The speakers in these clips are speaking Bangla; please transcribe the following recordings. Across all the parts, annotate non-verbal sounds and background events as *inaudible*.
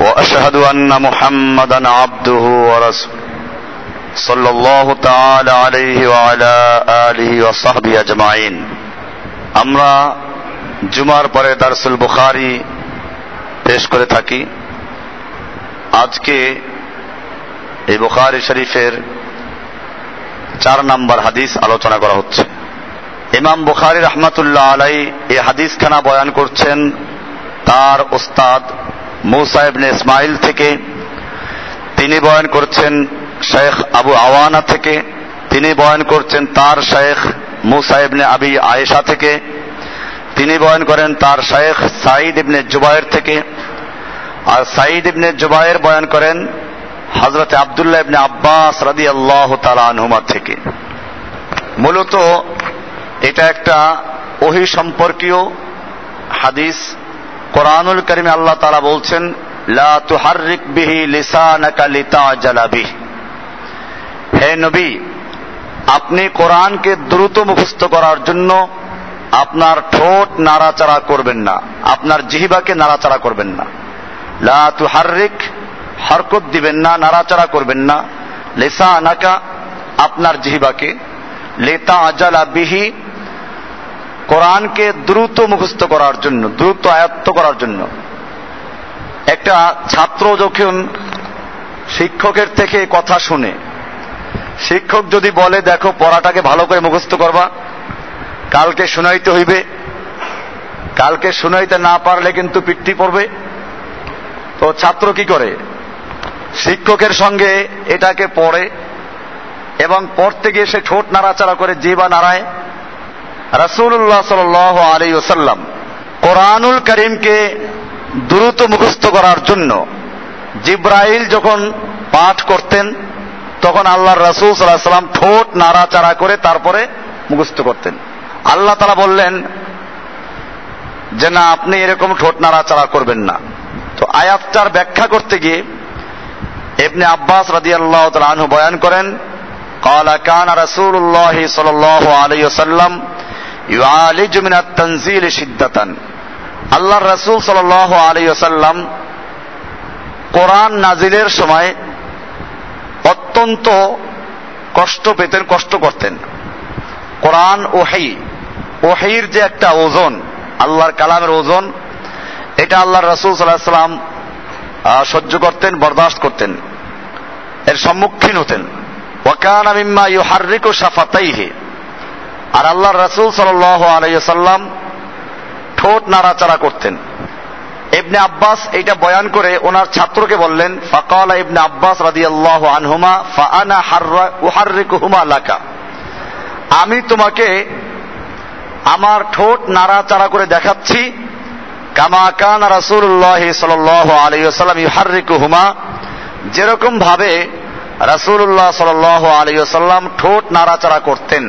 واشهد ان محمدا عبده ورسوله صلى الله تعالى عليه وعلى اله وصحبه اجمعين আমরা জুমার পরে দারসুল বুখারি পেশ করে থাকি আজকে এই বুখারি শরীফের চার নাম্বার হাদিস আলোচনা করা হচ্ছে ইমাম বুখারি রহমাতুল্লাহ আলাই এই হাদিস খানা বয়ান করছেন তার ওস্তাদ মৌসা ইবনে ইসমাইল থেকে, তিনি বয়ান করছেন শেখ আবু আওয়ানা থেকে, তিনি বয়ান করছেন তার শেখ মুসা ইবনে আবি আয়েশা থেকে, তিনি বয়ান করেন তার শেখ সাইদ ইবনে জুবায়ের থেকে, আর সাইদ ইবনে জুবায়ের বয়ান করেন হজরত আবদুল্লাহ ইবনে আব্বাস রাদি আল্লাহ আনহুমা থেকে। মূলত এটা একটা ওহি সম্পর্কীয় হাদিস কোরআনুল করিমে আল্লাহ তালা বলছেন বিহি হে নবী, আপনি কোরআনকে দ্রুত মুখস্থ করার জন্য আপনার ঠোঁট নাড়াচাড়া করবেন না, আপনার জিহিবাকে নাড়াচাড়া করবেন না। লা তুহারিক হরকত দিবেন না, নাড়াচাড়া করবেন না। লেসা আনাকা আপনার জিহিবাকে। লেতা আজালা বিহি কোরআনকে দ্রুত মুখস্থ করার জন্য, দ্রুত আয়ত্ত করার জন্য। একটা ছাত্র যখন শিক্ষকের থেকে কথা শুনে, শিক্ষক যদি বলে, দেখো, পড়াটাকে ভালো করে মুখস্থ করবা, কালকে শুনাইতে হইবে, কালকে শুনাইতে না পারলে কিন্তু পিঠটি পড়বে। তো ছাত্র কি করে? শিক্ষকের সঙ্গে এটাকে পড়ে এবং পড়তে গিয়ে সে ঠোঁট নাড়াচাড়া করে জিবা নাড়ায় রাসুল্লাহ সাল আলী ওসাল্লাম কোরআনুল করিমকে দ্রুত মুখস্থ করার জন্য জিব্রাইল যখন পাঠ করতেন তখন আল্লাহ রসুল সাল্লাহ সাল্লাম ঠোঁট নাড়াচাড়া করে তারপরে মুখস্থ করতেন আল্লাহ তারা বললেন যে না আপনি এরকম ঠোঁট নাড়াচাড়া করবেন না তো আয়াতটার ব্যাখ্যা করতে গিয়ে এমনি আব্বাস রাদি আল্লাহ আনহু বয়ান করেন قال كان رسول الله صلى الله عليه وسلم আল্লাহ রাসুল সাল আলিয়াল্লাম কোরআন নাজিলের সময় অত্যন্ত কষ্ট পেতেন, কষ্ট করতেন। কোরআন ওহাই ওহাইর যে একটা ওজন, আল্লাহর কালামের ওজন, এটা আল্লাহ রসুল সাল্লাহ সাল্লাম সহ্য করতেন, বরদাস্ত করতেন, এর সম্মুখীন হতেন। ওয়াকান ও সাফাতাই হে আর আল্লাহ রাসূল সাল্লাল্লাহু আলাইহি সাল্লাম ঠোঁট নাড়াচাড়া করতেন। ইবনে আব্বাস এটা বয়ান করে ওনার ছাত্রকে বললেন, ফাকালা ইবনে আব্বাস রাদিয়াল্লাহু আনহুমা, ফাআনা হাররা উহাররিকুহুমা লাকা। আমি তোমাকে আমার ঠোঁট নাড়াচাড়া করে দেখাচ্ছি, কামা কান রাসূলুল্লাহ সাল্লাল্লাহু আলাইহি ওয়াসাল্লাম ইউহাররিকুহুমা। যেরকম ভাবে রাসূলুল্লাহ সাল্লাল্লাহু আলাইহি ওয়াসাল্লাম ঠোঁট নাড়াচাড়া করতেন।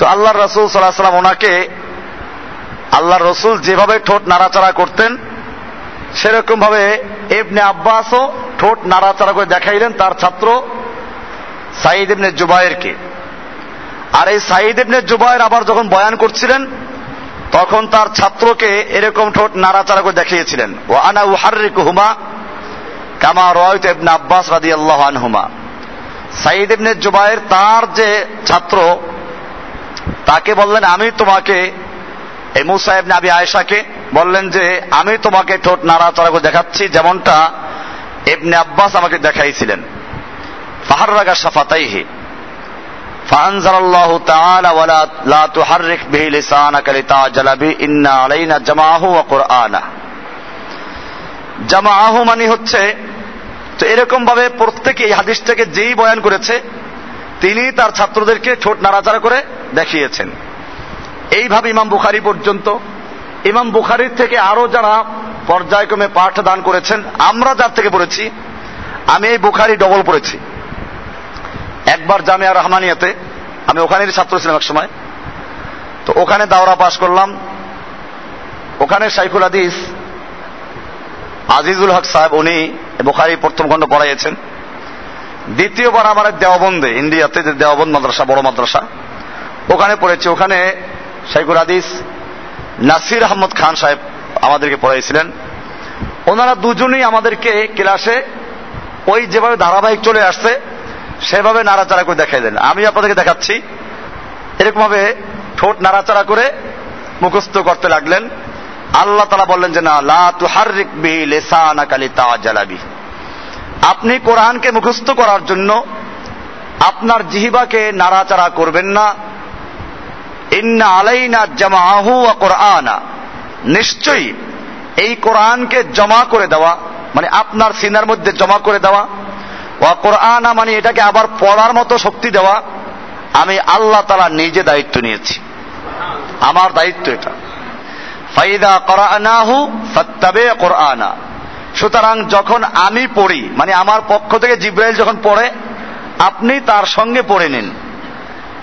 তো আল্লাহ রসুল সাল্লাহ সাল্লাম ওনাকে আল্লাহ রসুল যেভাবে ঠোঁট নাড়াচাড়া করতেন সেরকম ভাবে এবনে আব্বাসও ঠোঁট নাড়াচাড়া করে দেখাইলেন তার ছাত্র সাইদ ইবনে জুবায়েরকে আর এই সাইদ ইবনে জুবায়ের আবার যখন বয়ান করছিলেন, তখন তার ছাত্রকে এরকম ঠোঁট নাড়াচাড়া করে দেখিয়েছিলেন। ও আনা উহারিক হুমা কামা রয়ত ইবনে আব্বাস রাদি আল্লাহ আনহুমা। সাইদ ইবনে জুবায়ের তার যে ছাত্র তাকে বললেন, আমি তোমাকে এমু সাহেব নাবি আয়েশাকে বললেন যে, আমি তোমাকে ঠোঁট নাড়াচড়া করে দেখাচ্ছি, যেমনটা ইবনে আব্বাস আমাকে দেখাইছিলেন। ফাহাররাগা সাফাতাইহি ফাহানজারাল্লাহু তাআলা ওয়ালা লা তুহাররিক বিহি লিসানাকা লিতাজালা বি ইন্না আলাইনা জামাআহু ওয়া কুরআনা জামাহু মানে হচ্ছে, তো এরকম ভাবে প্রত্যেকে এই হাদিসটাকে যেই বয়ান করেছে তিনি তার ছাত্রদেরকে ঠোঁট নাড়াচাড়া করে দেখিয়েছেন। এইভাবে ইমাম বুখারি পর্যন্ত, ইমাম বুখারির থেকে আরও যারা পর্যায়ক্রমে পাঠ দান করেছেন, আমরা যার থেকে পড়েছি, আমি এই বুখারি ডবল পড়েছি। একবার জামিয়া রহমানিয়াতে, আমি ওখানেরই ছাত্র ছিলাম এক সময়, তো ওখানে দাওরা পাশ করলাম। ওখানে শাইখুল হাদিস, আজিজুল হক সাহেব উনি বুখারি প্রথম খণ্ড পড়াইয়েছেন। দ্বিতীয়বার আমার এক দেওবন্দে, ইন্ডিয়াতে যে দেওবন্দ মাদ্রাসা, বড় মাদ্রাসা, ওখানে পড়েছি। ওখানে শাইখুল হাদিস, নাসির আহমদ খান সাহেব আমাদেরকে পড়াইছিলেন। ওনারা দুজনেই আমাদেরকে ক্লাসে ওই যেভাবে ধারাবাহিক চলে আসছে, সেভাবে নাড়াচাড়া করে দেখাই দেন। আমি আপনাদেরকে দেখাচ্ছি। এরকম ভাবে ঠোঁট নাড়াচাড়া করে মুখস্থ করতে লাগলেন। আল্লাহ তালা বললেন যে, না, লা তুহারিক বিহি লেসানা কালি তাওয়াজ্জালাবি আপনি কোরআনকে মুখস্থ করার জন্য আপনার জিহিবাকে নাড়াচাড়া করবেন না। ইন্না আলাইনা জামাহু কোরআনা। নিশ্চয়ই এই কোরআনকে জমা করে দেওয়া মানে আপনার সিনার মধ্যে জমা করে দেওয়া, ওয়া কোরআনা মানে এটাকে আবার পড়ার মতো শক্তি দেওয়া, আমি আল্লাহ তালা নিজে দায়িত্ব নিয়েছি। আমার দায়িত্ব এটা। ফাইদা করানাহু ফাত্তাবে কোরআনা। সুতরাং যখন আমি পড়ি মানে আমার পক্ষ থেকে জিব্রাইল যখন পড়ে, আপনি তার সঙ্গে পড়ে নিন।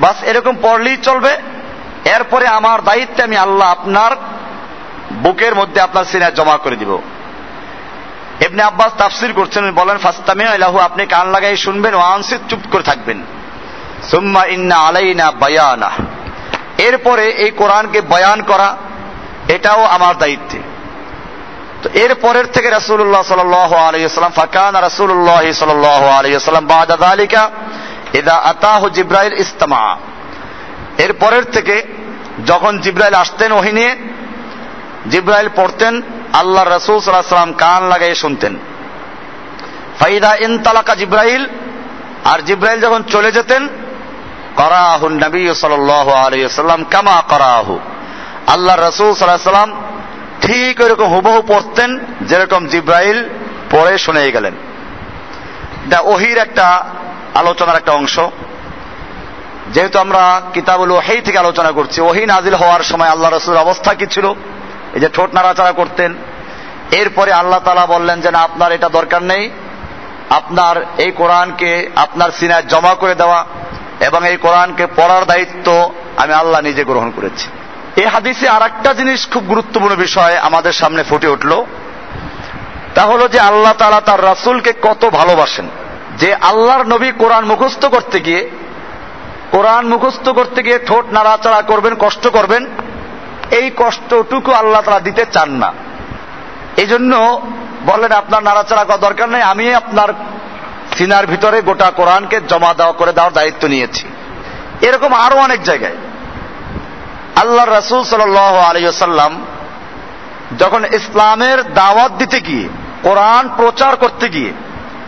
বাস এরকম পড়লেই চলবে। এরপরে আমার দায়িত্বে আমি আল্লাহ আপনার বুকের মধ্যে আপনার সিনায় জমা করে দিব। এমনি আব্বাস তাফসির করছেন বলেন ফাস্তামে আলাহু আপনি কান লাগাই শুনবেন ও আনসিদ চুপ করে থাকবেন। সুম্মা ইন্না আলাইনা বায়ানা এরপরে এই কোরআনকে বয়ান করা, এটাও আমার দায়িত্বে। তো এর পরের থেকে রাসূলুল্লাহ সাল্লাল্লাহু আলাইহি ফাকান রাসূলুল্লাহ সাল্লাল্লাহু আলাইহি ওয়াসাল্লাম বাদা যালিকা ইদা আতাহু জিব্রাইল ইস্তামা। এর পরের থেকে যখন জিব্রাইল আসতেন ওহি নিয়ে, জিব্রাইল পড়তেন আল্লাহ রসুল সাল্লাহ সাল্লাম কান লাগাই শুনতেন। ফাইদা ইন তালাকা জিব্রাইল, আর জিব্রাইল যখন চলে যেতেন, করাহুন নবী সাল্লাহ আলিয়াল্লাম কামা করাহু। আল্লাহ রসুল সাল্লাহ ঠিক ওইরকম হুবহু পড়তেন যেরকম জিব্রাইল পড়ে শুনে গেলেন। এটা ওহির একটা আলোচনার একটা অংশ। যেহেতু আমরা কিতাবুল ওহি থেকে আলোচনা করছি, ওহি নাজিল হওয়ার সময় আল্লাহ রসুলের অবস্থা কি ছিল? এই যে ঠোঁট নাড়াচাড়া করতেন। এরপরে আল্লাহ তালা বললেন যে, না, আপনার এটা দরকার নেই। আপনার এই কোরআনকে আপনার সিনায় জমা করে দেওয়া এবং এই কোরআনকে পড়ার দায়িত্ব আমি আল্লাহ নিজে গ্রহণ করেছি। এই হাদিসে আর একটা জিনিস খুব গুরুত্বপূর্ণ বিষয় আমাদের সামনে ফুটে উঠল। তা হলো যে আল্লাহ তালা তার রাসুলকে কত ভালোবাসেন। যে আল্লাহর নবী কোরআন মুখস্থ করতে গিয়ে, কোরআন মুখস্থ করতে গিয়ে ঠোঁট নাড়াচাড়া করবেন, কষ্ট করবেন, এই কষ্টটুকু আল্লাহ তারা দিতে চান না। এই জন্য বললেন, আপনার নাড়াচাড়া করার দরকার নেই, আমি আপনার সিনার ভিতরে গোটা কোরআনকে জমা দেওয়া করে দেওয়ার দায়িত্ব নিয়েছি। এরকম আরও অনেক জায়গায়। আল্লাহ রাসুল সাল আলিয়াল্লাম যখন ইসলামের দাওয়াত দিতে গিয়ে, কোরআন প্রচার করতে গিয়ে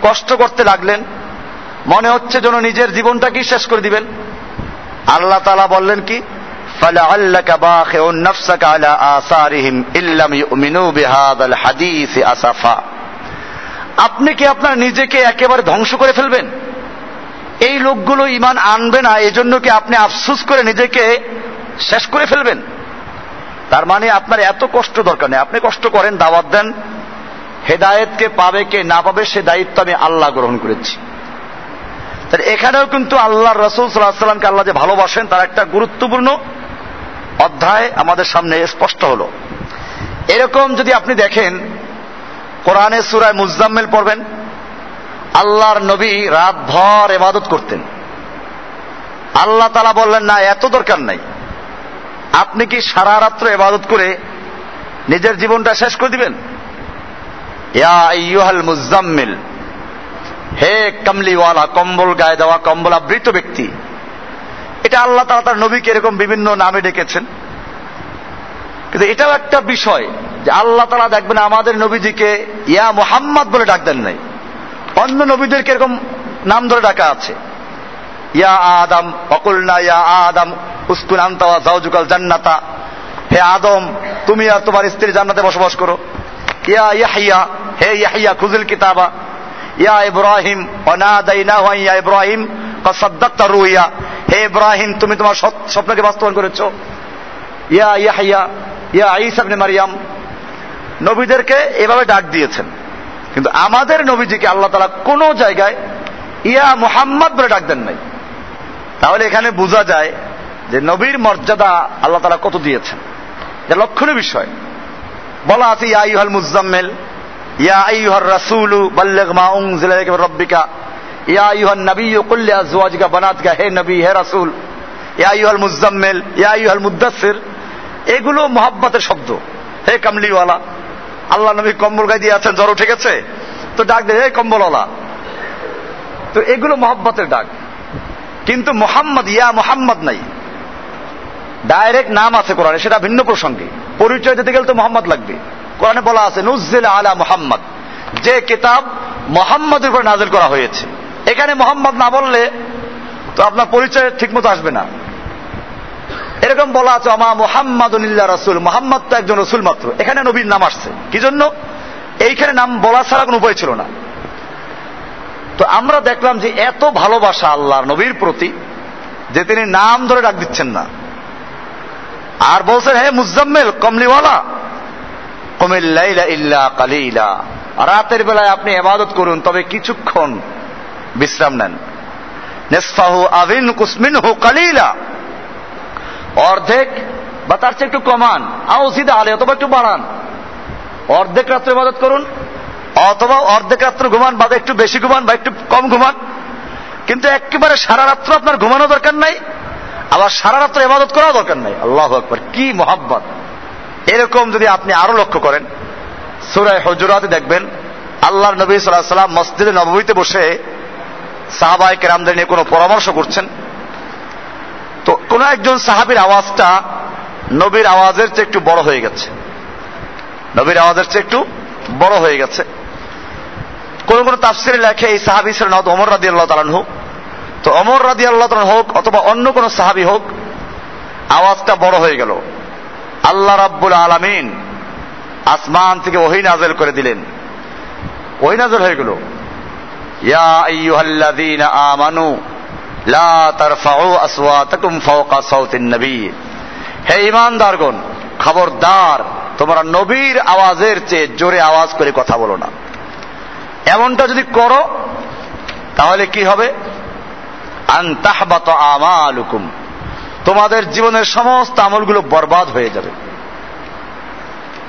কষ্ট করতে লাগলেন, মনে হচ্ছে যেন নিজের জীবনটাকেই শেষ করে দিবেন। আল্লাহ তালা বললেন কি? আপনি কি আপনার নিজেকে একেবারে ধ্বংস করে ফেলবেন? এই লোকগুলো ইমান আনবে না, এজন্য কি আপনি আফসুস করে নিজেকে শেষ করে ফেলবেন। তার মানে আপনার এত কষ্ট দরকার নেই। আপনি কষ্ট করেন, দাওয়াত দেন। হেদায়েতকে পাবে কে না পাবে, সে দায়িত্ব আমি আল্লাহ গ্রহণ করেছি। তাহলে এখানেও কিন্তু আল্লাহ রসুল সাল্লাহ সাল্লামকে আল্লাহ যে ভালোবাসেন, তার একটা গুরুত্বপূর্ণ অধ্যায় আমাদের সামনে স্পষ্ট হলো। এরকম যদি আপনি দেখেন কোরআনের সুরায় মুজাম্মেল পড়বেন, আল্লাহর নবী রাত ভর এবাদত করতেন। আল্লাহ তালা বললেন, না, এত দরকার নাই। আপনি কি সারা রাত্র এবাদত করে নিজের জীবনটা শেষ করে দিবেন? মুজাম্মিল, হে কামলিওয়ালা, কম্বল গায়ে দেওয়া কম্বল আবৃত ব্যক্তি, এটা আল্লাহ তালা তার নবীকে এরকম বিভিন্ন নামে ডেকেছেন। কিন্তু এটাও একটা বিষয় যে আল্লাহ তালা দেখবেন আমাদের নবীজিকে ইয়া মোহাম্মদ বলে ডাক দেন নাই। অন্য নবীদেরকে এরকম নাম ধরে ডাকা আছে। ইয়া আদম, অকুলনা ইয়া আদম উস্কুন আন্তাওয়া জাউজুকাল জান্নাতা। হে আদম, তুমি আর তোমার স্ত্রী জান্নাতে বসবাস করো। ইয়া ইয়াহিয়া হে ইয়াহিয়া খুজুল কিতাবা। ইয়া ইব্রাহিম অনাদাইনা ইয়া ইব্রাহিম সাদ্দাক্তা রুইয়া হে ইব্রাহিম, তুমি তোমার স্বপ্নকে বাস্তবায়ন করেছ। ইয়া ইয়াহিয়া ইয়া ঈসা ইবনে মারইয়াম নবীদেরকে এভাবে ডাক দিয়েছেন। কিন্তু আমাদের নবীজিকে আল্লাহ তালা কোনো জায়গায় ইয়া মুহাম্মদ বলে ডাক দেন নাই। তাহলে এখানে বোঝা যায় যে নবীর মর্যাদা আল্লাহ তালা কত দিয়েছেন। যা লক্ষণীয় বিষয়। বলা আছে, ইয়া ইহাল মুজাম্মেল ইয়া আইয়ুহার রাসূলু, বাল্লিগ মা মির রাব্বিকা, ইয়া আইয়ুহান নাবিয়্যু, কুল লিআজওয়াজিকা বানাতিকা, হে নবী, হে রাসূল, ইয়া আইয়ুহাল মুজাম্মেল ইয়া আইয়ুহাল মুদ্দাসসির এগুলো মোহাব্বতের শব্দ। হে কামলিওয়ালা, আল্লাহ নবী কম্বল গায়ে দিয়ে আছেন, জ্বর উঠে গেছে? তো ডাক দে, হে কম্বলওয়ালা। তো এগুলো মোহাব্বতের ডাক। কিন্তু মোহাম্মদ ইয়া মোহাম্মদ নাই। ডাইরেক্ট নাম আছে কোরআনে, সেটা ভিন্ন প্রসঙ্গে। পরিচয় দিতে গেলে তো মোহাম্মদ লাগবে। কোরআনে বলা আছে নুজিল আলা মোহাম্মদ। যে কিতাব মোহাম্মদের উপরে নাজিল করা হয়েছে। এখানে মোহাম্মদ না বললে তো আপনার পরিচয় ঠিকমতো আসবে না। এরকম বলা আছে আমা মোহাম্মদ রাসুল। মোহাম্মদ তো একজন রসুল মাত্র। এখানে নবীর নাম আসছে। কি জন্য? এইখানে নাম বলা ছাড়া কোনো উপায় ছিল না। তো আমরা দেখলাম যে এত ভালোবাসা আল্লাহর নবীর প্রতি যে তিনি নাম ধরে ডাক দিচ্ছেন না। আর বলছেন, হে মুজাম্মেল, কমলিওয়ালা কমিল্লাইলা ইল্লা কালিলা। রাতের বেলায় আপনি এবাদত করুন, তবে কিছুক্ষণ বিশ্রাম নেন। নেসফাহু আবিন কুসমিনহু কালিলা। অর্ধেক বা তার চেয়ে একটু কমান। আও সিধা আলে অথবা একটু বাড়ান। অর্ধেক রাত্রে ইবাদত করুন অথবা অর্ধেক রাত্র ঘুমান, বা একটু বেশি ঘুমান, বা একটু কম ঘুমান। কিন্তু একেবারে সারা রাত্র আপনার ঘুমানো দরকার নাই, আবার সারা রাত্র ইবাদত করাও দরকার নাই। আল্লাহ আকবর, কি মোহাব্বত। এরকম যদি আপনি আরও লক্ষ্য করেন সুরায় হজুরাতে দেখবেন, আল্লাহর নবী সাল্লাহ সাল্লাম মসজিদে নবমীতে বসে সাহাবাই কেরামদের নিয়ে কোনো পরামর্শ করছেন। তো কোন একজন সাহাবির আওয়াজটা নবীর আওয়াজের চেয়ে একটু বড় হয়ে গেছে। নবীর আওয়াজের চেয়ে একটু বড় হয়ে গেছে। কোন কোন তাফসিরে লেখে এই সাহাবি ছিলেন অমর রাদি আল্লাহ হোক তো অমর রাদি আল্লাহ তালান হোক অথবা অন্য কোন সাহাবি হোক, আওয়াজটা বড় হয়ে গেল। আল্লাহ রাব্বুল আলামিন আসমান থেকে ওহি নাজেল করে দিলেন। ওহি নাজেল হয়ে গেল। ইয়া আইয়ুহাল্লাযীনা আমানু, লা তারফাউ আসওয়াতাকুম ফাওকা সাউতিন নবী। হে ঈমানদারগণ, খবরদার, তোমরা নবীর আওয়াজের চেয়ে জোরে আওয়াজ করে কথা বলো না। এমনটা যদি করো, তাহলে কি হবে? আন্তাহবাত আমালুকুম। তোমাদের জীবনের সমস্ত আমলগুলো বরবাদ হয়ে যাবে।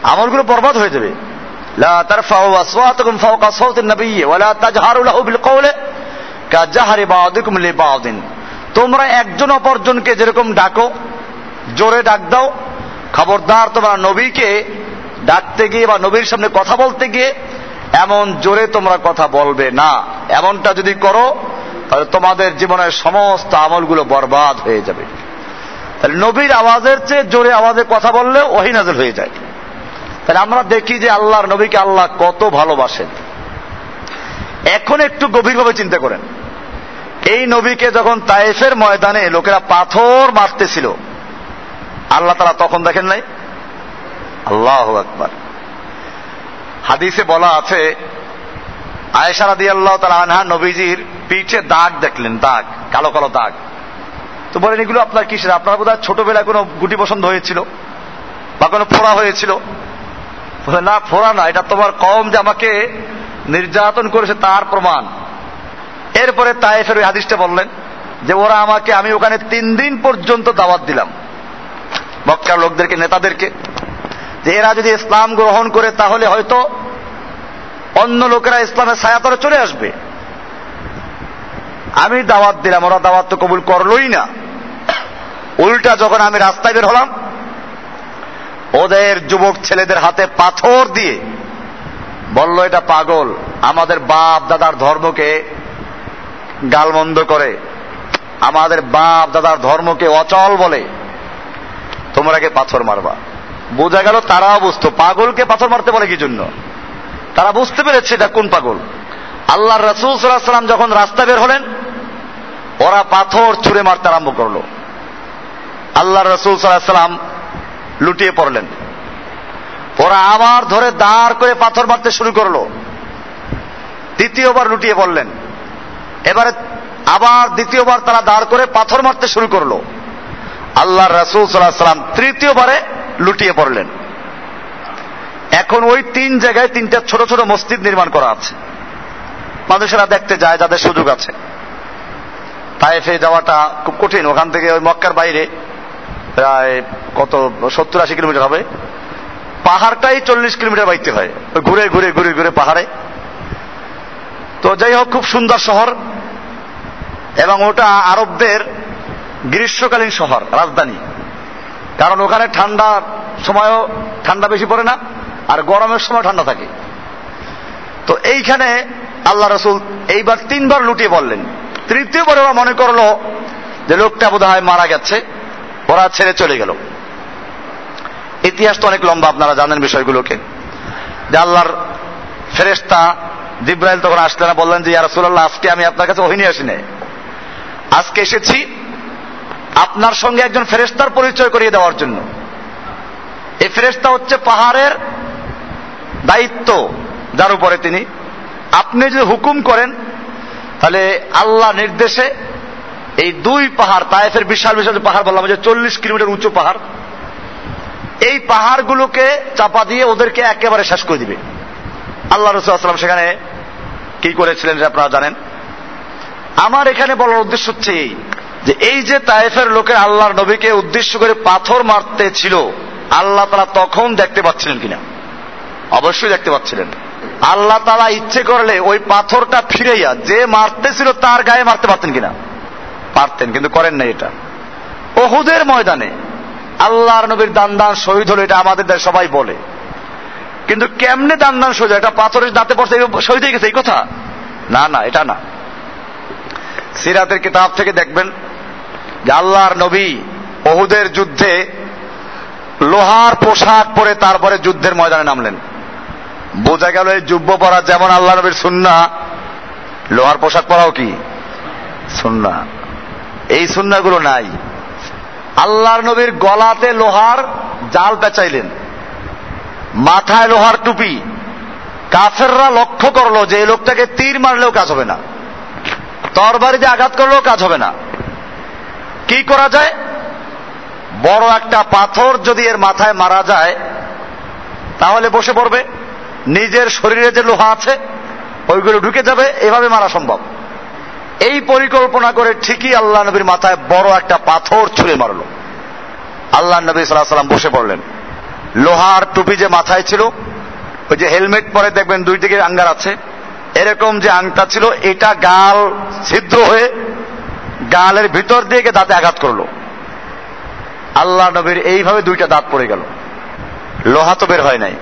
আমলগুলো বরবাদ হয়ে যাবে। লা তারফাউ আসওয়াতাকুম ফাওকা সাউতিন নবী ওয়ালা তাজহারু লাহু বিল কওলি কাজাহারি বাউদিকুম লিবাউদিন তোমরা একজন অপরজনকে যেরকম ডাকো, জোরে ডাক দাও। খবরদার তোমরা নবীকে ডাকতে গিয়ে বা নবীর সামনে কথা বলতে গিয়ে এমন জোরে তোমরা কথা বলবে না। এমনটা যদি করো, তাহলে তোমাদের জীবনের সমস্ত আমলগুলো বরবাদ হয়ে যাবে। তাহলে নবীর আওয়াজের চেয়ে জোরে আওয়াজে কথা বললে ওহি নাজল হয়ে যায়। তাহলে আমরা দেখি যে আল্লাহর নবীকে আল্লাহ কত ভালোবাসেন। এখন একটু গভীরভাবে চিন্তা করেন। এই নবীকে যখন তায়েফের ময়দানে লোকেরা পাথর মারতেছিল, আল্লাহ তারা তখন দেখেন নাই? আল্লাহ আকবার। হাদিসে বলা আছে, আয়েশা রাদি আল্লাহ তালা আনহা নবীজির পিঠে দাগ দেখলেন, দাগ, কালো কালো দাগ। তো বলেন, এগুলো আপনার কিসের? আপনার বোধ ছোটবেলায় কোনো গুটি পছন্দ হয়েছিল? বা কোনো ফোড়া হয়েছিল? না, ফোড়া না, এটা তোমার কম যে আমাকে নির্যাতন করেছে তার প্রমাণ। এরপরে তাইফের ওই হাদিসটা বললেন যে, ওরা আমাকে, আমি ওখানে তিন দিন পর্যন্ত দাওয়াত দিলাম। মক্কার লোকদেরকে, নেতাদেরকে। যে এরা যদি ইসলাম গ্রহণ করে, তাহলে হয়তো অন্য লোকেরা ইসলামের ছায়াতরে চলে আসবে। আমি দাওয়াত দিলাম, ওরা দাওয়াত তো কবুল করলই না। উল্টা যখন আমি রাস্তায় বের হলাম, ওদের যুবক ছেলেদের হাতে পাথর দিয়ে বলল, এটা পাগল, আমাদের বাপ দাদার ধর্মকে গালমন্দ করে, আমাদের বাপ দাদার ধর্মকে অচল বলে তোমরা কে পাথর মারবা? বোঝা গেল তারাও বুঝতো পাগলকে পাথর মারতে বলে কি জন্য তারা বুঝতে পেরেছে এটা কোন পাগল। আল্লাহ রসুল সাল্লাম যখন রাস্তা বের হলেন, ওরা পাথর ছুঁড়ে মারতে আরম্ভ করল। আল্লাহ রসুল সাল্লাম লুটিয়ে পড়লেন। ওরা আবার ধরে দাঁড় করে পাথর মারতে শুরু করল। দ্বিতীয়বার লুটিয়ে পড়লেন। এবারে আবার দ্বিতীয়বার তারা দাঁড় করে পাথর মারতে শুরু করল। আল্লাহ রসুল সাল্লাহ সাল্লাম তৃতীয়বারে লুটিয়ে পড়লেন। এখন ওই তিন জায়গায় তিনটা ছোট ছোট মসজিদ নির্মাণ করা আছে। মানুষেরা দেখতে যায়, যাদের সুযোগ আছে। তাইফে যাওয়াটা খুব কঠিন। ওখান থেকে ওই মক্কার বাইরে প্রায় কত, সত্তর আশি কিলোমিটার হবে। পাহাড়টাই চল্লিশ কিলোমিটার বাইতে হয়। ঘুরে ঘুরে ঘুরে ঘুরে পাহাড়ে। তো যাই হোক, খুব সুন্দর শহর। এবং ওটা আরবদের গ্রীষ্মকালীন শহর, রাজধানী। কারণ ওখানে ঠান্ডা সময়ও ঠান্ডা বেশি পড়ে না, আর গরমের সময় ঠান্ডা থাকে। তো এইখানে আল্লাহ রসুল এইবার তিনবার লুটিয়ে বললেন তৃতীয়বার ওরা মনে করল যে লোকটা বোধ হয় মারা গেছে, ওরা ছেড়ে চলে গেল। ইতিহাস তো অনেক লম্বা, আপনারা জানেন বিষয়গুলোকে। যে আল্লাহর ফেরেস্তা জিব্রাইল তখন আসলেন বললেন যে ইয়ারসুল্লাহ আজকে আমি আপনার কাছে ওহিনী আসি নাই আজকে এসেছি আপনার সঙ্গে একজন ফেরেস্তার পরিচয় করিয়ে দেওয়ার জন্য। এই ফেরেস্তা হচ্ছে পাহাড়ের দায়িত্ব, যার উপরে তিনি। আপনি যদি হুকুম করেন, তাহলে আল্লাহ নির্দেশে এই দুই পাহাড়, তায়েফের বিশাল বিশাল পাহাড় বললাম, যে চল্লিশ কিলোমিটার উঁচু পাহাড়, এই পাহাড়গুলোকে চাপা দিয়ে ওদেরকে একেবারে শেষ করে দিবে। আল্লাহ রসুলাম সেখানে কি করেছিলেন আপনারা জানেন? আমার এখানে বলার উদ্দেশ্য হচ্ছে এই যে এই যে তায়েফের লোকের আল্লাহর নবীকে উদ্দেশ্য করে পাথর মারতে ছিল, আল্লাহ তারা তখন দেখতে পাচ্ছিলেন কিনা? অবশ্যই দেখতে পাচ্ছিলেন। আল্লাহ তালা ইচ্ছে করলে ওই পাথরটা ফিরাইয়া যে মারতেছিল তার গায়ে মারতে পারতেন কিনা? পারতেন, কিন্তু করেন না এটা। ওহুদের ময়দানে আল্লাহর নবীর দান দান শহীদ হলো, এটা আমাদের দেশ সবাই বলে। কিন্তু কেমনে দান দান শহীদ এটা পাথরের দাঁতে পড়ছে শহীদ হয়ে গেছে, এই কথা? না না, এটা না। সিরাতের কিতাব থেকে দেখবেন আল্লাহর নবী বহুদের যুদ্ধে লোহার পোশাক পরে তারপরে যুদ্ধের ময়দানে নামলেন। বোঝা গেল এই যুব্য পরা যেমন আল্লাহ নবীর সুন্না, লোহার পোশাক পরাও কি? সুন্না। এই সুন্নাগুলো নাই। আল্লাহর নবীর গলাতে লোহার জাল পেঁচাইলেন। মাথায় লোহার টুপি। কাফেররা লক্ষ্য করল যে এই লোকটাকে তীর মারলেও কাজ হবে না। তরবারিতে আঘাত করলেও কাজ হবে না। কি করা যায়? বড় একটা পাথর যদি এর মাথায় মারা যায়, তাহলে বসে পড়বে। নিজের শরীরে যে লোহা আছে, ওইগুলো ঢুকে যাবে, এভাবে মারা সম্ভব। এই পরিকল্পনা করে ঠিকই আল্লাহ নবীর মাথায় বড় একটা পাথর ছুঁড়ে মারলো। আল্লাহ নবী সাল্লাহ সাল্লাম বসে পড়লেন। লোহার টুপি যে মাথায় ছিল, ওই যে হেলমেট পরে দেখবেন দুই দিকে আঙ্গার আছে। এরকম যে আংটা ছিল, এটা গাল ছিদ্র হয়ে গালের ভিতর দিয়ে গিয়ে দাঁতে আঘাত করল। আল্লাহ নবীর এইভাবে দুইটা দাঁত পড়ে গেল। লোহা তো বের হয় নাই।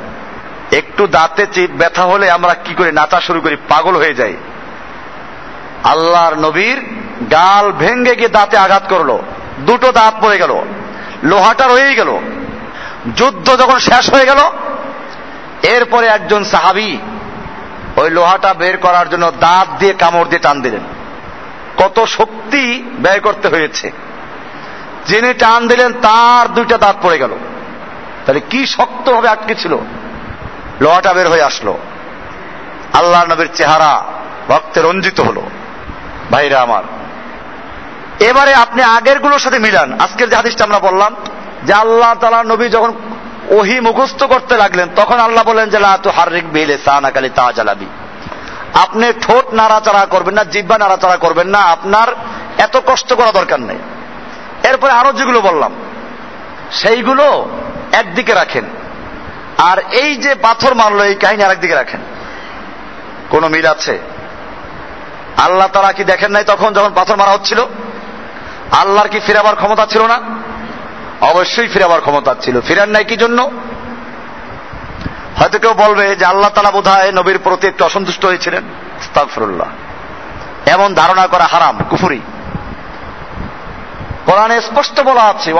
একটু দাঁতে চিপ ব্যথা হলে আমরা কি করে নাচা শুরু করি, পাগল হয়ে যাই। আল্লাহর নবীর গাল ভেঙ্গে গিয়ে দাঁতে আঘাত করল। দুটো দাঁত পড়ে গেল। লোহাটা রয়েই গেল। যুদ্ধ যখন শেষ হয়ে গেল, এরপরে একজন সাহাবি ওই লোহাটা বের করার জন্য দাঁত দিয়ে কামড় দিয়ে টান দিলেন। কত শক্তি ব্যয় করতে হয়েছে। যিনি টান দিলেন, তার দুইটা দাঁত পড়ে গেল। তাহলে কি শক্তভাবে আটকে ছিল? লোহাটা বের হয়ে আসলো। আল্লাহ নবীর চেহারা রক্তে রঞ্জিত হলো। ভাইরা আমার, এবারে আপনি আগেরগুলোর সাথে মিলান। আজকের যে হাদিসটা আমরা বললাম, যে আল্লাহ তালা নবী যখন ওহি মুখস্থ করতে লাগলেন, তখন আল্লাহ বলেন যে তু হারিক বিলে সানাকালি তা জ্বালাবি আপনি ঠোঁট নাড়াচাড়া করবেন না জিব্বা নাড়াচাড়া করবেন না, আপনার এত কষ্ট করা দরকার নেই। এরপরে আরও যেগুলো বললাম, সেইগুলো একদিকে রাখেন। আর এই যে পাথর মারলো, এই কাহিনী আরেকদিকে রাখেন। কোন মিল আছে? আল্লাহ তারা কি দেখেন নাই তখন যখন পাথর মারা হচ্ছিল? আল্লাহর কি ফিরাবার ক্ষমতা ছিল না? অবশ্যই ফিরাবার ক্ষমতা ছিল। ফিরার নাই কি জন্য? হয়তো কেউ বলবে যে আল্লাহ তালা বোধ হয় নবীর প্রতি একটু অসন্তুষ্ট হয়েছিলেন। এমন ধারণা করা হারাম, কুফুরি। কোরআনে স্পষ্ট বলা আছে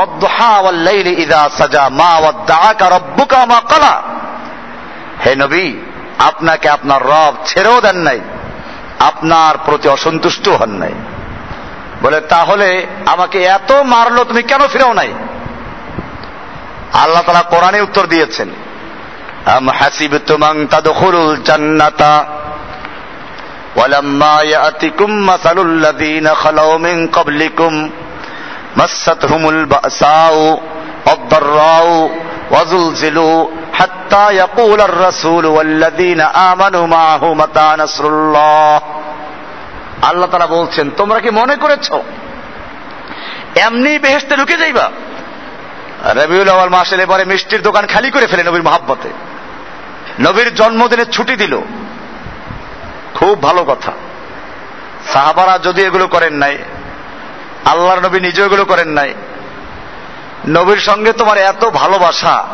হে নবী, আপনাকে আপনার রব ছেড়েও দেন নাই, আপনার প্রতি অসন্তুষ্ট হন নাই। বলে, তাহলে আমাকে এত মারলো তুমি কেন ফিরাও নাই? আল্লাহ তালা কোরআনে উত্তর দিয়েছেন আম হাসিবতুম আন তাদখুলুল জান্নাতা ولما يأتكم مثل الذين خلوا من قبلكم مستهم البأساء والضراء وزلزلوا حتى يقول الرسول والذين آمنوا معه متى نصر الله আল্লাহ তারা বলছেন তোমরা কি মনে করেছ এমনি বেহেস্তে ঢুকে যাইবা রবিউল আওয়াল মাস এলে পরে মিষ্টির দোকান খালি করে ফেলে নবীর মহাব্বতে নবীর জন্মদিনে ছুটি দিল। খুব ভালো কথা। সাহাবারা যদি এগুলো করেন নাই, আল্লাহর নবী নিজে এগুলো করেন নাই, নবীর সঙ্গে তোমার এত ভালোবাসা,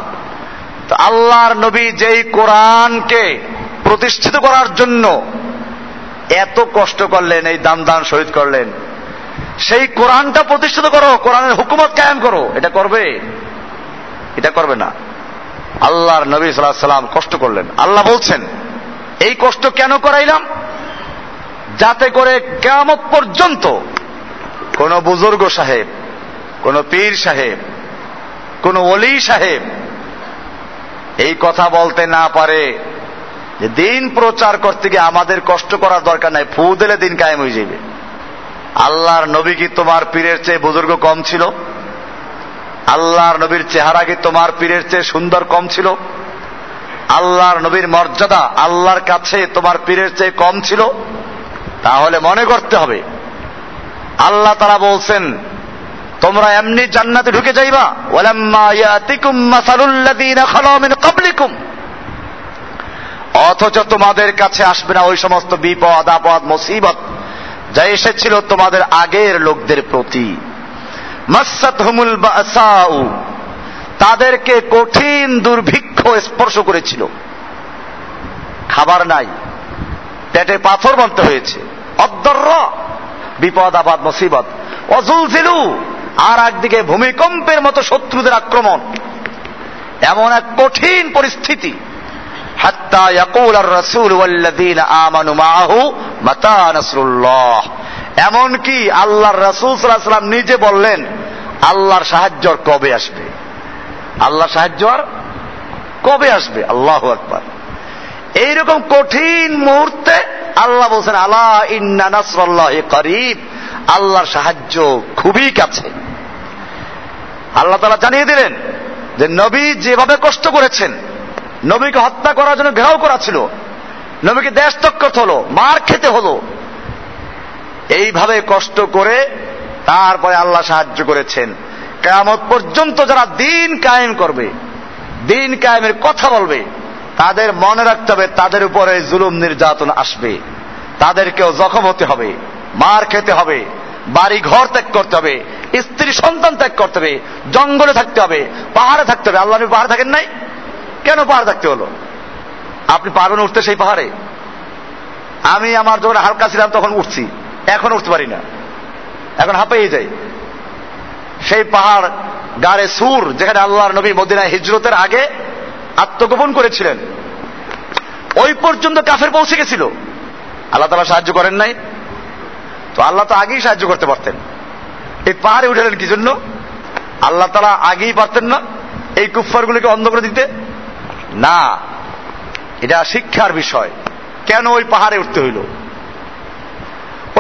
তো আল্লাহর নবী যেই কোরআনকে প্রতিষ্ঠিত করার জন্য এত কষ্ট করলেন, এই দাম দান শহীদ করলেন, সেই কোরআনটা প্রতিষ্ঠিত করো, কোরআনের হুকুমত কায়েম করো। এটা করবে? এটা করবে না। আল্লাহর নবী সাল্লাহ সাল্লাম কষ্ট করলেন। আল্লাহ বলছেন, এই কষ্ট কেন করাইলাম? যাতে করে কেমত পর্যন্ত কোন বুজুর্গ সাহেব, কোন পীর সাহেব, কোন অলি সাহেব এই কথা বলতে না পারে যে দিন প্রচার করতে গিয়ে আমাদের কষ্ট করার দরকার নাই, ফু দিলে দিন কায়েম হয়ে যাবে। আল্লাহর নবী কি তোমার পীরের চেয়ে বুজুর্গ কম ছিল? আল্লাহর নবীর চেহারা কি তোমার পীরের চেয়ে সুন্দর কম ছিল? আল্লাহর নবীর মর্যাদা আল্লাহর কাছে তোমার পীরের চেয়ে কম ছিল? তাহলে মনে করতে হবে। আল্লাহ তারা বলছেন, তোমরা এমনি জান্নাতে ঢুকে যাইবা। অথচ তোমাদের কাছে আসবে না ওই সমস্ত বিপদ, আপদ, মুসিবত যা এসেছিল তোমাদের আগের লোকদের প্রতি। মাসাত হুমুল বাসাউ তাদেরকে কঠিন দুর্ভিক্ষ স্পর্শ করেছিল। খাবার নাই। পেটে পাথর বানতে হয়েছে। অদ্দর্র বিপদ আবাদ মুসিবত। অজুলজিলু। আর একদিকে ভূমিকম্পের মতো শত্রুদের আক্রমণ। এমন এক কঠিন পরিস্থিতি। হাত্তা ইয়াকুল আর রাসূল ওয়াল্লাযীনা আমানু মাআহু মাতা নাসরুল্লাহ। এমনকি আল্লাহর রাসূল সাল্লাম নিজে বললেন, আল্লাহর সাহায্য কবে আসবে? আল্লাহর সাহায্য আর কবে আসবে? আল্লাহু আকবার। এইরকম কঠিন মুহূর্তে আল্লাহ বলছেন, আলা ইন্না নাসরাল্লাহি করিব। আল্লাহর সাহায্য খুবই কাছে। আল্লাহ তালা জানিয়ে দিলেন যে, নবী যেভাবে কষ্ট করেছেন, নবীকে হত্যা করার জন্য ঘেরাও করা ছিল, নবীকে দেশ তক্কত হলো, মার খেতে হলো এইভাবে কষ্ট করে তারপরে আল্লাহ সাহায্য করেছেন। কেমত পর্যন্ত যারা দিন কায়েম করবে, দিন কায়েমের কথা বলবে, তাদের মনে রাখতে হবে তাদের উপরে জুলুম নির্যাতন আসবে। তাদেরকেও জখম হতে হবে, মার খেতে হবে বাড়ি ঘর ত্যাগ করতে হবে, স্ত্রী সন্তান ত্যাগ করতে হবে, জঙ্গলে থাকতে হবে, পাহাড়ে থাকতে হবে। আল্লাহ পাহাড়ে থাকেন নাই? কেন পাহাড়ে থাকতে হলো? আপনি পারবেন উঠতে সেই পাহাড়ে? আমি আমার যখন হালকা ছিলাম তখন উঠছি। এখন উঠতে পারি না। এখন হাঁপাইয়ে যাই। সেই পাহাড় গাড়ে সুর, যেখানে আল্লাহর নবী মদিনায় হিজরতের আগে আত্মগোপন করেছিলেন, ওই পর্যন্ত কাফের পৌঁছে গেছিল। আল্লাহ তালা সাহায্য করেন নাই। তো আল্লাহ তো আগেই সাহায্য করতে পারতেন। এই পাহাড়ে উঠেলেন কি জন্য? আল্লাহ তালা আগেই পারতেন না এই কুফারগুলিকে অন্ধ করে দিতে? না। এটা শিক্ষার বিষয়। কেন ওই পাহাড়ে উঠতে হইল?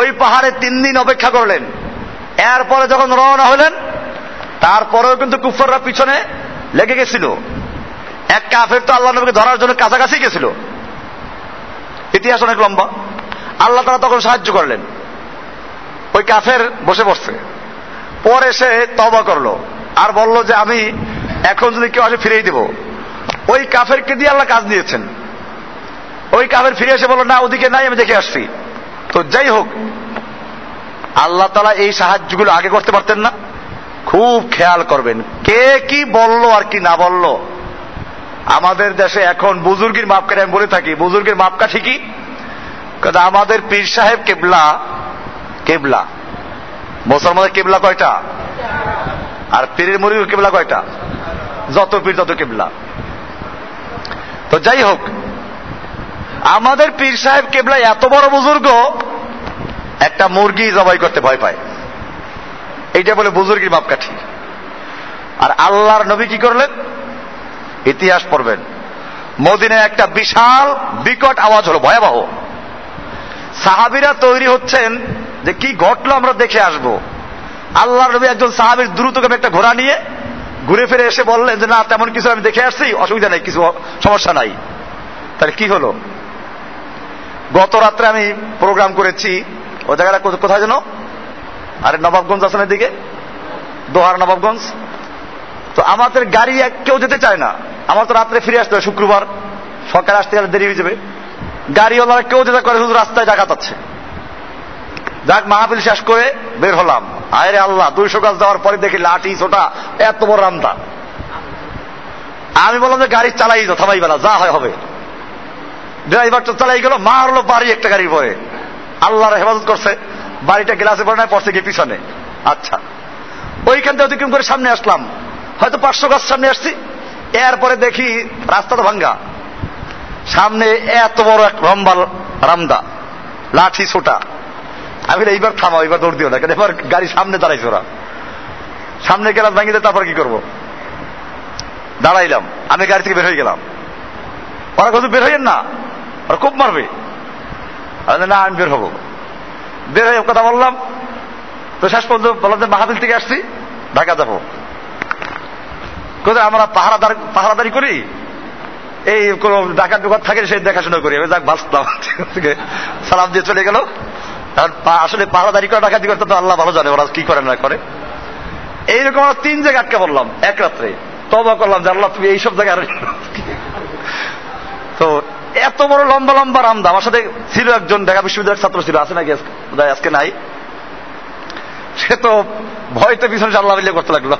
ওই পাহাড়ে তিন দিন অপেক্ষা করলেন। এরপরে যখন রওনা হলেন, তারপরেও কিন্তু কুফাররা পিছনে লেগে গেছিল। এক কাফের তো আল্লাহ নবীকে ধরার জন্য কাছাকাছি গেছিল। ইতিহাস অনেক লম্বা। আল্লাহ তারা তখন সাহায্য করলেন। ওই কাফের বসে পড়ছে পরে সে তবা করল আর বলল যে, আমি এখন যদি কেউ আসে ফিরেই দেব। ওই কাফের কাফেরকে দিয়ে আল্লাহ কাজ দিয়েছেন। ওই কাফের ফিরে এসে বলল, না, ওদিকে নাই, আমি দেখে আসছি। তো যাই হোক, আল্লাহ তালা এই সাহায্যগুলো আগে করতে পারতেন না। খুব খেয়াল করবেন, কে কি বলল আর কি না বলল। আমাদের দেশে এখন বুজুর্গের মাপকাঠি, আমি বলে থাকি, বুজুর্গের মাপকাঠি কি আমাদের পীর সাহেব কেবলা কেবলা, মুসলমানের কেবলা কয়টা? আর পীরের মরির কেবলা কয়টা? যত পীর তত কেবলা। তো যাই হোক আমাদের পীর সাহেব কেবলা এত বড় বুজুর্গ, একটা মুরগি জবাই করতে ভয় পায়। এইটা বলে বুজুর্গের মাপকাঠি। আর আল্লাহর নবী কি করলেন? ইতিহাস পড়বেন। মদিনায় একটা বিশাল, বিকট আওয়াজ হলো, ভয়াবহ। সাহাবিরা তৈরি হচ্ছেন যে কি ঘটলো আমরা দেখে আসব। আল্লাহ নবী একজন সাহাবির দ্রুতগামী একটা ঘোড়া নিয়ে ঘুরে ফিরে এসে বললেন যে, না, তেমন কিছু আমি দেখে আসছি, অসুবিধা নেই, কিছু সমস্যা নাই। তাহলে কি হলো? গত রাত্রে আমি প্রোগ্রাম করেছি। ও জায়গাটা কোথ- কোথায় যেন? আরে নবাবগঞ্জ আসানের দিকে দোহার নবাবগঞ্জ। তো আমাদের গাড়ি কেউ যেতে চায় না। আমার তো রাত্রে ফিরে আসতে হবে শুক্রবার। সকালে আসতে গেলে দেরি হয়ে যাবে। গাড়িওয়ালারা কেউ যেতে করে শুধু রাস্তায় ডাকাত আছে। যাক, মাহফিল শেষ করে বের হলাম। আয়রে আল্লাহ, দুইশো গাছ দেওয়ার পরে দেখি লাঠি, ছোটা, এত বড় রামদা। আমি বললাম যে গাড়ি চালাই দাও থামাই বেলা যা হয় হবে। ড্রাইভার তো চালাই গেল, মারলো বাড়ি একটা গাড়ি পরে আল্লাহর হেফাজত করছে, বাড়িটা গ্লাসে পড়ে না পড়ছে গিয়ে পিছনে। আচ্ছা ওইখান থেকে অতিক্রম করে সামনে আসলাম। হয়তো পাঁচশো গাছ সামনে আসছি, এরপরে দেখি রাস্তা তো ভাঙ্গা। সামনে এত বড় এক লম্বা রামদা, লাঠি ছোটা। আমি এইবার থামাও এইবার দৌড় দিও না কেন, এবার গাড়ি সামনে দাঁড়াইছে ওরা। সামনে গেলাম ভাঙিতে তারপর কি করব? দাঁড়াইলাম, আমি গাড়ি থেকে বের হয়ে গেলাম। ওরা কত বের হইয়েন না? ওরা খুব মারবে। না, আমি বের হব। বের হয়ে কথা বললাম। তো শেষ পর্যন্ত বললাম যে মাহাবিল থেকে আসছি, ঢাকা যাব। কোথায় আমরা পাহারাদার, পাহারাদারি করি? এই কোন ডাকাত ডুকাত থাকে, সেই দেখাশোনা করি। আমি যাক, বাঁচলাম। থেকে *laughs* সালাম দিয়ে চলে গেল। আর আসলে পাহারাদারি করে ডাকাতি করতে তো আল্লাহ ভালো জানে, ওরা কি করে, না করে। এইরকম আমরা তিন জায়গা আটকে বললাম এক রাত্রে। তবা করলাম যে, আল্লাহ তুমি এইসব জায়গায় আর- *laughs* তো এত বড় লম্বা লম্বা রামদা আমার সাথে ছিল একজন ঢাকা বিশ্ববিদ্যালয়ের ছাত্র ছিল, আছে নাকি আজকে? নাই। সে তো ভয়তে পিছনে আল্লাহ মিলে করতে লাগল।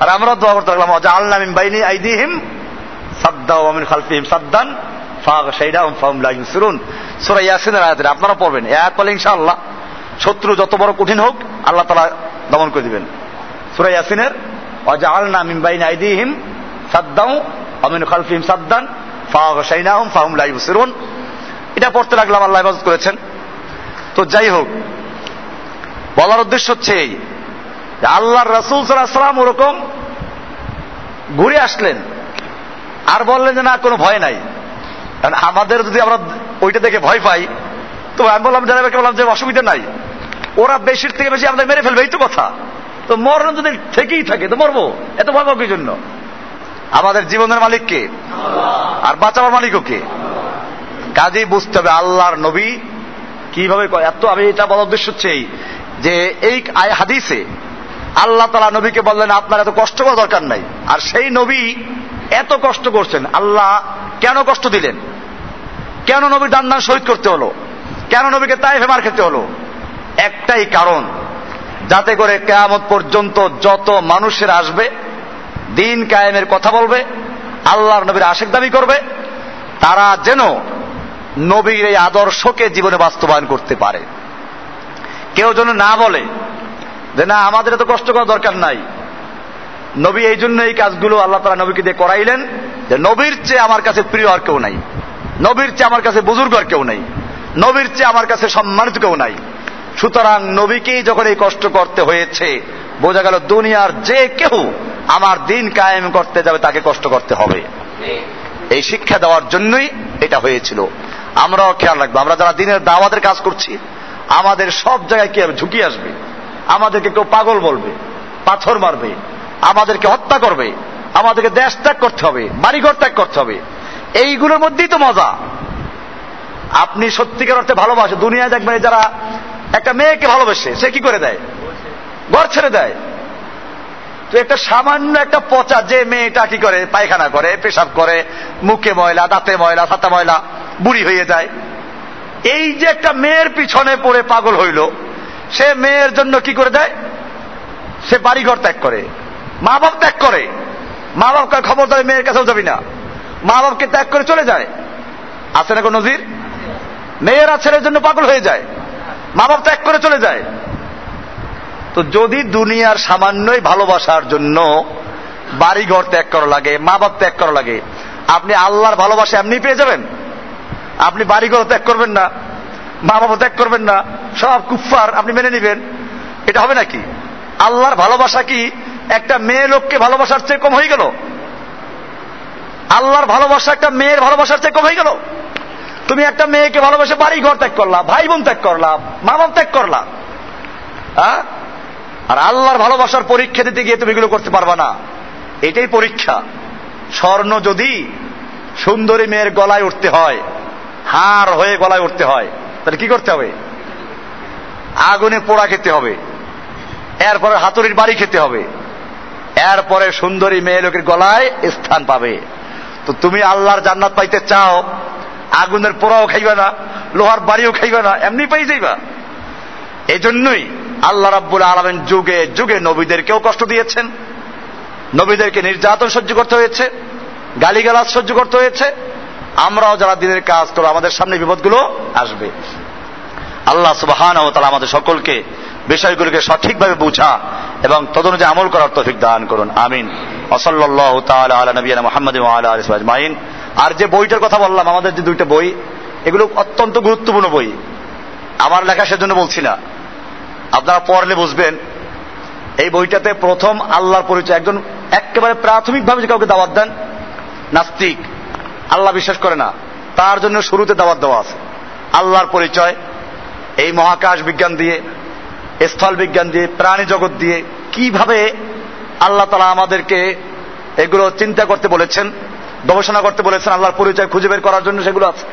আর আমরা দোয়া করতে লাগলাম যে আল্লাহ বাইনি আইদিহিম সাদ্দা ও মিন খালফিহিম সাদ্দান আপনারা পড়বেন। আয়াত পড়লে ইনশাআল্লাহ শত্রু যত বড় কঠিন হোক, আল্লাহ তাআলা দমন করে দিবেন। সূরা ইয়াসিনের, ওয়াজআলনা মিন বাইনি আইদিহিম সাদ্দাও ওয়া মিন খালফিহিম সাদ্দান এটা পড়তে লাগলাম আল্লাহ ইবাদত করেছেন। তো যাই হোক, বলার উদ্দেশ্য হচ্ছে এই যে আল্লাহর রাসূল সাল্লাম ওরকম ঘুরে আসলেন আর বললেন যে না, কোনো ভয় নাই। কারণ আমাদের যদি আমরা ওইটা দেখে ভয় পাই, তো আমি বললাম ড্রাইভারকে বললাম যে অসুবিধা নাই, ওরা বেশির থেকে বেশি আমাদের মেরে ফেলবে, এই তো কথা। তো মরণ যদি থেকেই থাকে, তো মরবো। এত ভয় পাবো জন্য? আমাদের জীবনের মালিক কে? আর বাঁচাবার মালিকও কে? কাজেই বুঝতে হবে আল্লাহর নবী কীভাবে এত আমি এটা বলার উদ্দেশ্য হচ্ছে যে এই হাদিসে আল্লাহ তালা নবীকে বললেন, আপনার এত কষ্ট করা দরকার নাই। আর সেই নবী এত কষ্ট করছেন। আল্লাহ কেন কষ্ট দিলেন? কেন নবীর দান শহীদ করতে হলো? কেন নবীকে তাই ফেমার খেতে হলো? একটাই কারণ, যাতে করে কেয়ামত পর্যন্ত যত মানুষের আসবে দিন কায়েমের কথা বলবে, আল্লাহর নবীর আশেক দাবি করবে, তারা যেন নবীর এই আদর্শকে জীবনে বাস্তবায়ন করতে পারে। কেউ যেন না বলে যে, না, আমাদের এত কষ্ট করার দরকার নাই। নবী এই জন্য এই কাজগুলো আল্লাহ তালা নবীকে দিয়ে করাইলেন যে, নবীর চেয়ে আমার কাছে প্রিয় আর কেউ নাই। নবীর চেয়ে আমার কাছে বুজুর্গ আর কেউ নাই। নবীর চেয়ে আমার কাছে সম্মানিত কেউ নাই। সুতরাং নবীকেই যখন এই কষ্ট করতে হয়েছে বোঝা গেল দুনিয়ার যে কেউ আমার দিন কায়েম করতে যাবে, তাকে কষ্ট করতে হবে। এই শিক্ষা দেওয়ার জন্যই এটা হয়েছিল। আমরাও খেয়াল রাখব, আমরা যারা দিনের দাওয়াতের কাজ করছি, আমাদের সব জায়গায় কি ঝুঁকি আসবে, আমাদেরকে কেউ পাগল বলবে, পাথর মারবে, আমাদেরকে হত্যা করবে, আমাদেরকে দেশ ত্যাগ করতে হবে, বাড়িঘর ত্যাগ করতে হবে। এইগুলোর মধ্যেই তো মজা। আপনি সত্যিকার অর্থে ভালোবাসে, দুনিয়ায় দেখবেন যারা একটা মেয়েকে ভালোবাসে, সে কি করে দেয়? ঘর ছেড়ে দেয়। তো একটা সামান্য একটা পচা যে মেয়েটা কি করে, পায়খানা করে, পেশাব করে, মুখে ময়লা, দাঁতে ময়লা, ছাতা ময়লা, বুড়ি হয়ে যায়। এই যে একটা মেয়ের পিছনে পড়ে পাগল হইল, সে মেয়ের জন্য কি করে দেয়? সে বাড়িঘর ত্যাগ করে, মা বাপ ত্যাগ করে। মা বাপকে খবর দেয় মেয়ের কাছেও যাবি না। মা বাপকে ত্যাগ করে চলে যায়। আছে না কোন নজির? মেয়েরা ছেলের জন্য পাগল হয়ে যায়। মা বাপ ত্যাগ করে চলে যায়। তো যদি দুনিয়ার সামান্যই ভালোবাসার জন্য বাড়িঘর ত্যাগ করা লাগে মা বাপ ত্যাগ করা লাগে, আপনি আল্লাহর ভালোবাসা এমনি পেয়ে যাবেন? আপনি বাড়িঘর ত্যাগ করবেন না মা বাবা ত্যাগ করবেন না, সব কুফার আপনি মেনে নেবেন। এটা হবে নাকি? আল্লাহর ভালোবাসা কি একটা মেয়ে লোককে ভালোবাসার চেয়ে কম হয়ে গেল? আল্লাহর ভালোবাসা একটা মেয়ের ভালোবাসার চেয়ে কম হয়ে গেল? তুমি একটা মেয়েকে ভালোবাসে বাড়ি ঘর ত্যাগ করলা ভাই বোন ত্যাগ করলা মা বাপ ত্যাগ করলা। হ্যাঁ আর আল্লাহর ভালোবাসার পরীক্ষা দিতে গিয়ে তুমি এগুলো করতে পারবা না। এটাই পরীক্ষা। স্বর্ণ যদি সুন্দরী মেয়ের গলায় উঠতে হয়, হার হয়ে গলায় উঠতে হয়, তাহলে কি করতে হবে? আগুনে পোড়া খেতে হবে। এরপরে হাতুড়ির বাড়ি খেতে হবে। এরপরে সুন্দরী মেয়ে লোকের গলায় স্থান পাবে। তো তুমি আল্লাহর জান্নাত পাইতে চাও, আগুনের পোড়াও খাইবে না, লোহার বাড়িও খাইবে না, এমনি পাই যাইবা। এই জন্যই আল্লাহ রাব্বুল আলমেন যুগে যুগে নবীদেরকেও কষ্ট দিয়েছেন। নবীদেরকে নির্যাতন সহ্য করতে হয়েছে, গালিগালাজ সহ্য করতে হয়েছে। আমরাও যারা দিনের কাজ করো আমাদের সামনে বিপদগুলো আসবে। আল্লাহ সুবাহান ও তালা আমাদের সকলকে বিষয়গুলোকে সঠিকভাবে বুঝা এবং তদনুযায়ী আমল করার তৌফিক দান করুন। আমিন। ওসল্লাহ তাআলা আলা মুহাম্মদ আজমাইন। আর যে বইটার কথা বললাম, আমাদের যে দুইটা বই, এগুলো অত্যন্ত গুরুত্বপূর্ণ বই। আমার লেখা সেজন্য বলছি না। আপনারা পড়লে বুঝবেন, এই বইটাতে প্রথম আল্লাহর পরিচয়, একজন একেবারে প্রাথমিকভাবে যে কাউকে দাওয়াত দেন, নাস্তিক, আল্লাহ বিশ্বাস করে না, তার জন্য শুরুতে দাওয়াত দেওয়া আছে। আল্লাহর পরিচয়, এই মহাকাশ বিজ্ঞান দিয়ে, স্থল বিজ্ঞান দিয়ে, প্রাণী জগৎ দিয়ে, কীভাবে আল্লাহ তালা আমাদেরকে এগুলো চিন্তা করতে বলেছেন, গবেষণা করতে বলেছেন, আল্লাহর পরিচয় খুঁজে বের করার জন্য সেগুলো আছে।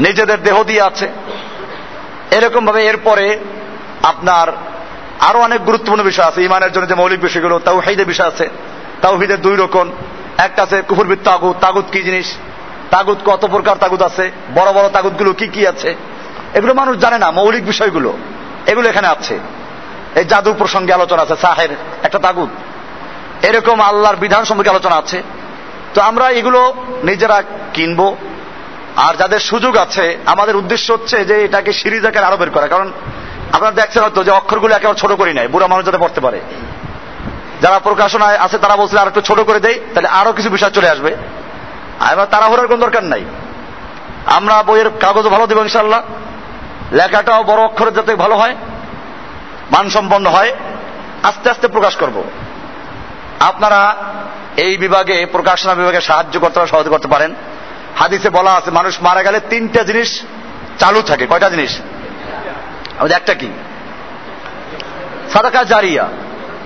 নিজেদের দেহ দিয়ে আছে। এরকম ভাবে এরপরে আপনার আরও অনেক গুরুত্বপূর্ণ বিষয় আছে। ইমানের জন্য যে মৌলিক বিষয়গুলো তাও হাইদের বিষয় আছে। তাও হিদের দুই রকম। একটা আছে কুফুরবিদ তাগুত। তাগুত কি জিনিস? তাগুত কত প্রকার তাগুত আছে? বড় বড় তাগুতগুলো কি কি আছে? এগুলো মানুষ জানে না, মৌলিক বিষয়গুলো। এগুলো এখানে আছে। এই জাদু প্রসঙ্গে আলোচনা আছে, সাহের একটা তাগুত। এরকম আল্লাহর বিধান সম্পর্কে আলোচনা আছে। তো আমরা এগুলো নিজেরা কিনবো। আর যাদের সুযোগ আছে, আমাদের উদ্দেশ্য হচ্ছে যে এটাকে সিরিজ আকারে আরও বের করা। কারণ আপনারা দেখছেন হয়তো যে অক্ষরগুলো একেবারে ছোট করি নাই, বুড়া মানুষ যাতে পড়তে পারে। যারা প্রকাশনায় আছে তারা বলছে, আর একটু ছোট করে দেয় তাহলে আরও কিছু বিষয় চলে আসবে। আমরা তাড়াহুড়ার কোন দরকার নাই। আমরা বইয়ের কাগজও ভালো দেবো ইনশাল্লাহ লেখাটাও বড় অক্ষরে যাতে ভালো হয়, মানসম্পন্ন হয়, আস্তে আস্তে প্রকাশ করব। আপনারা এই বিভাগে, প্রকাশনা বিভাগে সাহায্য করতে সহযোগ করতে পারেন। হাদিসে বলা আছে, মানুষ মারা গেলে তিনটা জিনিস চালু থাকে। কয়টা জিনিস? আমাদের একটা কি? সাদাকা জারিয়া।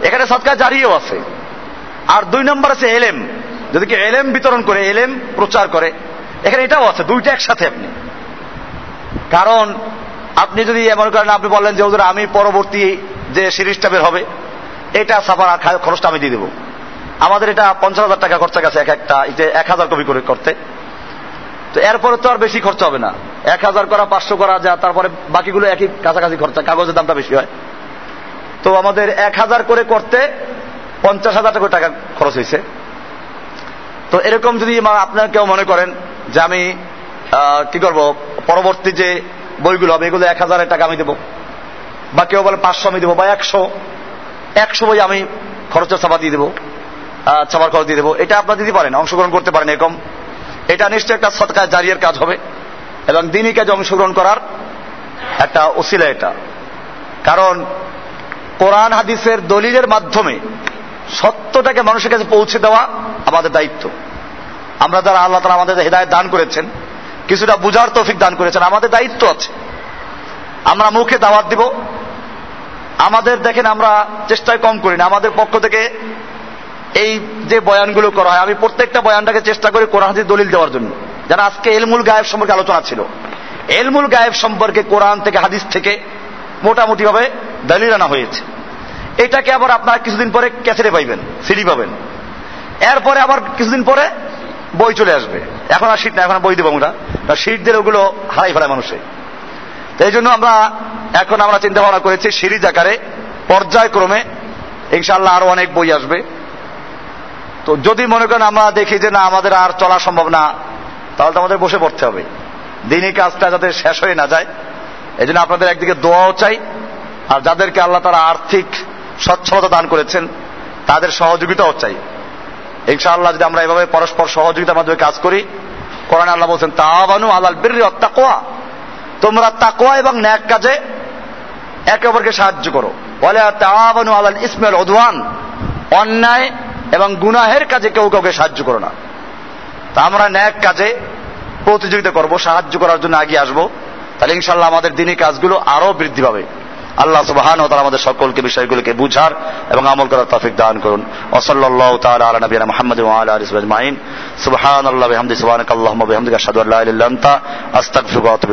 এখানে সাদকা জারিয়াও আছে। আর দুই নম্বর আছে এলেম। যদি কি এলেম বিতরণ করে, এলেম প্রচার করে, এখানে এটাও আছে, দুইটা একসাথে আপনি। কারণ আপনি যদি এমন করেন, আপনি বললেন যে ওদের আমি পরবর্তী যে সিরিজটা বের হবে, এটা সাফার খরচটা আমি দিয়ে দেবো। আমাদের এটা পঞ্চাশ হাজার টাকা খরচা গেছে এক একটা এক হাজার কপি করে করতে। তো এরপরে তো আর বেশি খরচা হবে না। এক হাজার করা, পাঁচশো করা, যা, তারপরে বাকিগুলো একই কাছাকাছি খরচা, কাগজের দামটা বেশি হয়। তো আমাদের এক হাজার করে করতে পঞ্চাশ হাজার টাকা খরচ হয়েছে। তো এরকম যদি আপনার কেউ মনে করেন যে আমি কি করব, পরবর্তী যে বইগুলো হবে, এগুলো এক হাজারের টাকা আমি দেবো। বা কেউ বলে পাঁচশো আমি দেবো, বা একশো। একশো বই আমি খরচের ছাপা দিয়ে দেবো ছাপার খরচ দিয়ে দেবো। এটা আপনার দিতে পারেন, অংশগ্রহণ করতে পারেন এরকম। এটা নিশ্চয়ই একটা সৎকার জারিয়ার কাজ হবে। এবং দিনই কাজে অংশগ্রহণ করার একটা ওসিলা এটা। কারণ কোরআন হাদিসের দলিলের মাধ্যমে সত্যটাকে মানুষের কাছে পৌঁছে দেওয়া আমাদের দায়িত্ব। আমরা যারা আল্লাহ তারা আমাদের হৃদায়ত দান করেছেন, কিছুটা বুঝার তৌফিক দান করেছেন, আমাদের দায়িত্ব আছে। আমরা মুখে দাওয়াত দিব। আমাদের দেখেন আমরা চেষ্টায় কম করি না, আমাদের পক্ষ থেকে এই যে বয়ানগুলো করা হয়, আমি প্রত্যেকটা বয়ানটাকে চেষ্টা করি কোরআন হাদিস দলিল দেওয়ার জন্য। যারা আজকে এলমুল গায়েব সম্পর্কে আলোচনা ছিল, এলমুল গায়েব সম্পর্কে কোরআন থেকে, হাদিস থেকে মোটামুটি ভাবে দলিল আনা হয়েছে। এটাকে আবার আপনারা কিছুদিন পরে ক্যাসেটে পাইবেন, সিডি পাবেন। এরপরে আবার কিছুদিন পরে বই চলে আসবে। এখন আর শীত না, এখন বই দেবো আমরা। শীত দিলে ওগুলো হারাই ফেলায় মানুষে। তো এই জন্য আমরা এখন আমরা চিন্তা ভাবনা করেছি, সিরিজ আকারে, পর্যায়ক্রমে ইনশাল্লাহ আরও অনেক বই আসবে। তো যদি মনে করেন আমরা দেখি যে না, আমাদের আর চলা সম্ভব না তাহলে তো আমাদের বসে পড়তে হবে। দিনই কাজটা যাতে শেষ হয়ে না যায় এই জন্য আপনাদের একদিকে দোয়াও চাই, আর যাদেরকে আল্লাহ তারা আর্থিক সচ্ছলতা দান করেছেন, তাদের সহযোগিতাও চাই। ইনশাআল্লাহ যদি আমরা এভাবে পরস্পর সহযোগিতার মাধ্যমে কাজ করি, কোরআন আল্লাহ বলছেন তাওয়ানু আলাল বীর তাকোয়া তোমরা তাকোয়া এবং ন্যাক কাজে একে অপরকে সাহায্য করো। বলে তাওয়ানু আলাল ইসমাইল ওদওয়ান অন্যায় এবং গুনাহের কাজে কেউ কাউকে সাহায্য করো না। তা আমরা ন্যাক কাজে প্রতিযোগিতা করব, সাহায্য করার জন্য আগে আসব। তাহলে ইনশাল্লাহ আমাদের দিনই কাজগুলো আরও বৃদ্ধি পাবে। আল্লাহ সুবহান ও তারা আমাদের সকলকে বিষয়গুলোকে বুঝার এবং আমল করার তফিক দান করুন। ওসল্লাহ তাআলা আলা নবিয়ানা মুহাম্মদ ওয়া আলা আলিহি আজমাইন। সুবহানাল্লাহি ওয়া বিহামদিহি ওয়া বিহামদিকা আশহাদু আল্লা ইলাহা ইল্লা আনতা। আস্তাগফিরুকা ওয়া আতুবু